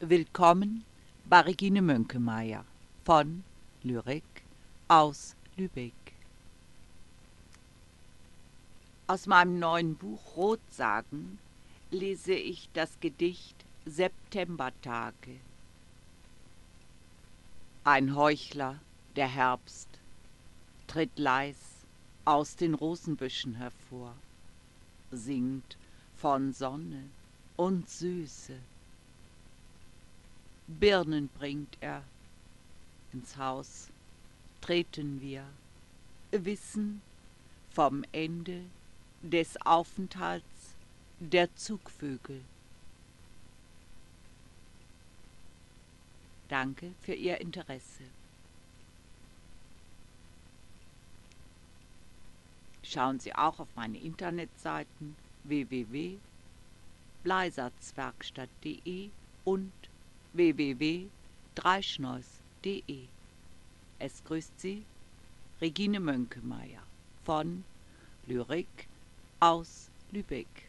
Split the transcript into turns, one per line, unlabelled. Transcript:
Willkommen bei Regine Mönkemeyer von Lyrik aus Lübeck. Aus meinem neuen Buch Rotsagen lese ich das Gedicht Septembertage. Ein Heuchler, der Herbst, tritt leis aus den Rosenbüschen hervor, singt von Sonne und Süße Birnen bringt er. Ins Haus treten wir, wissen vom Ende des Aufenthalts der Zugvögel. Danke für Ihr Interesse. Schauen Sie auch auf meine Internetseiten www.bleisatzwerkstatt.de und www.dreischneus.de. Es grüßt Sie Regine Mönkemeyer von Lyrik aus Lübeck.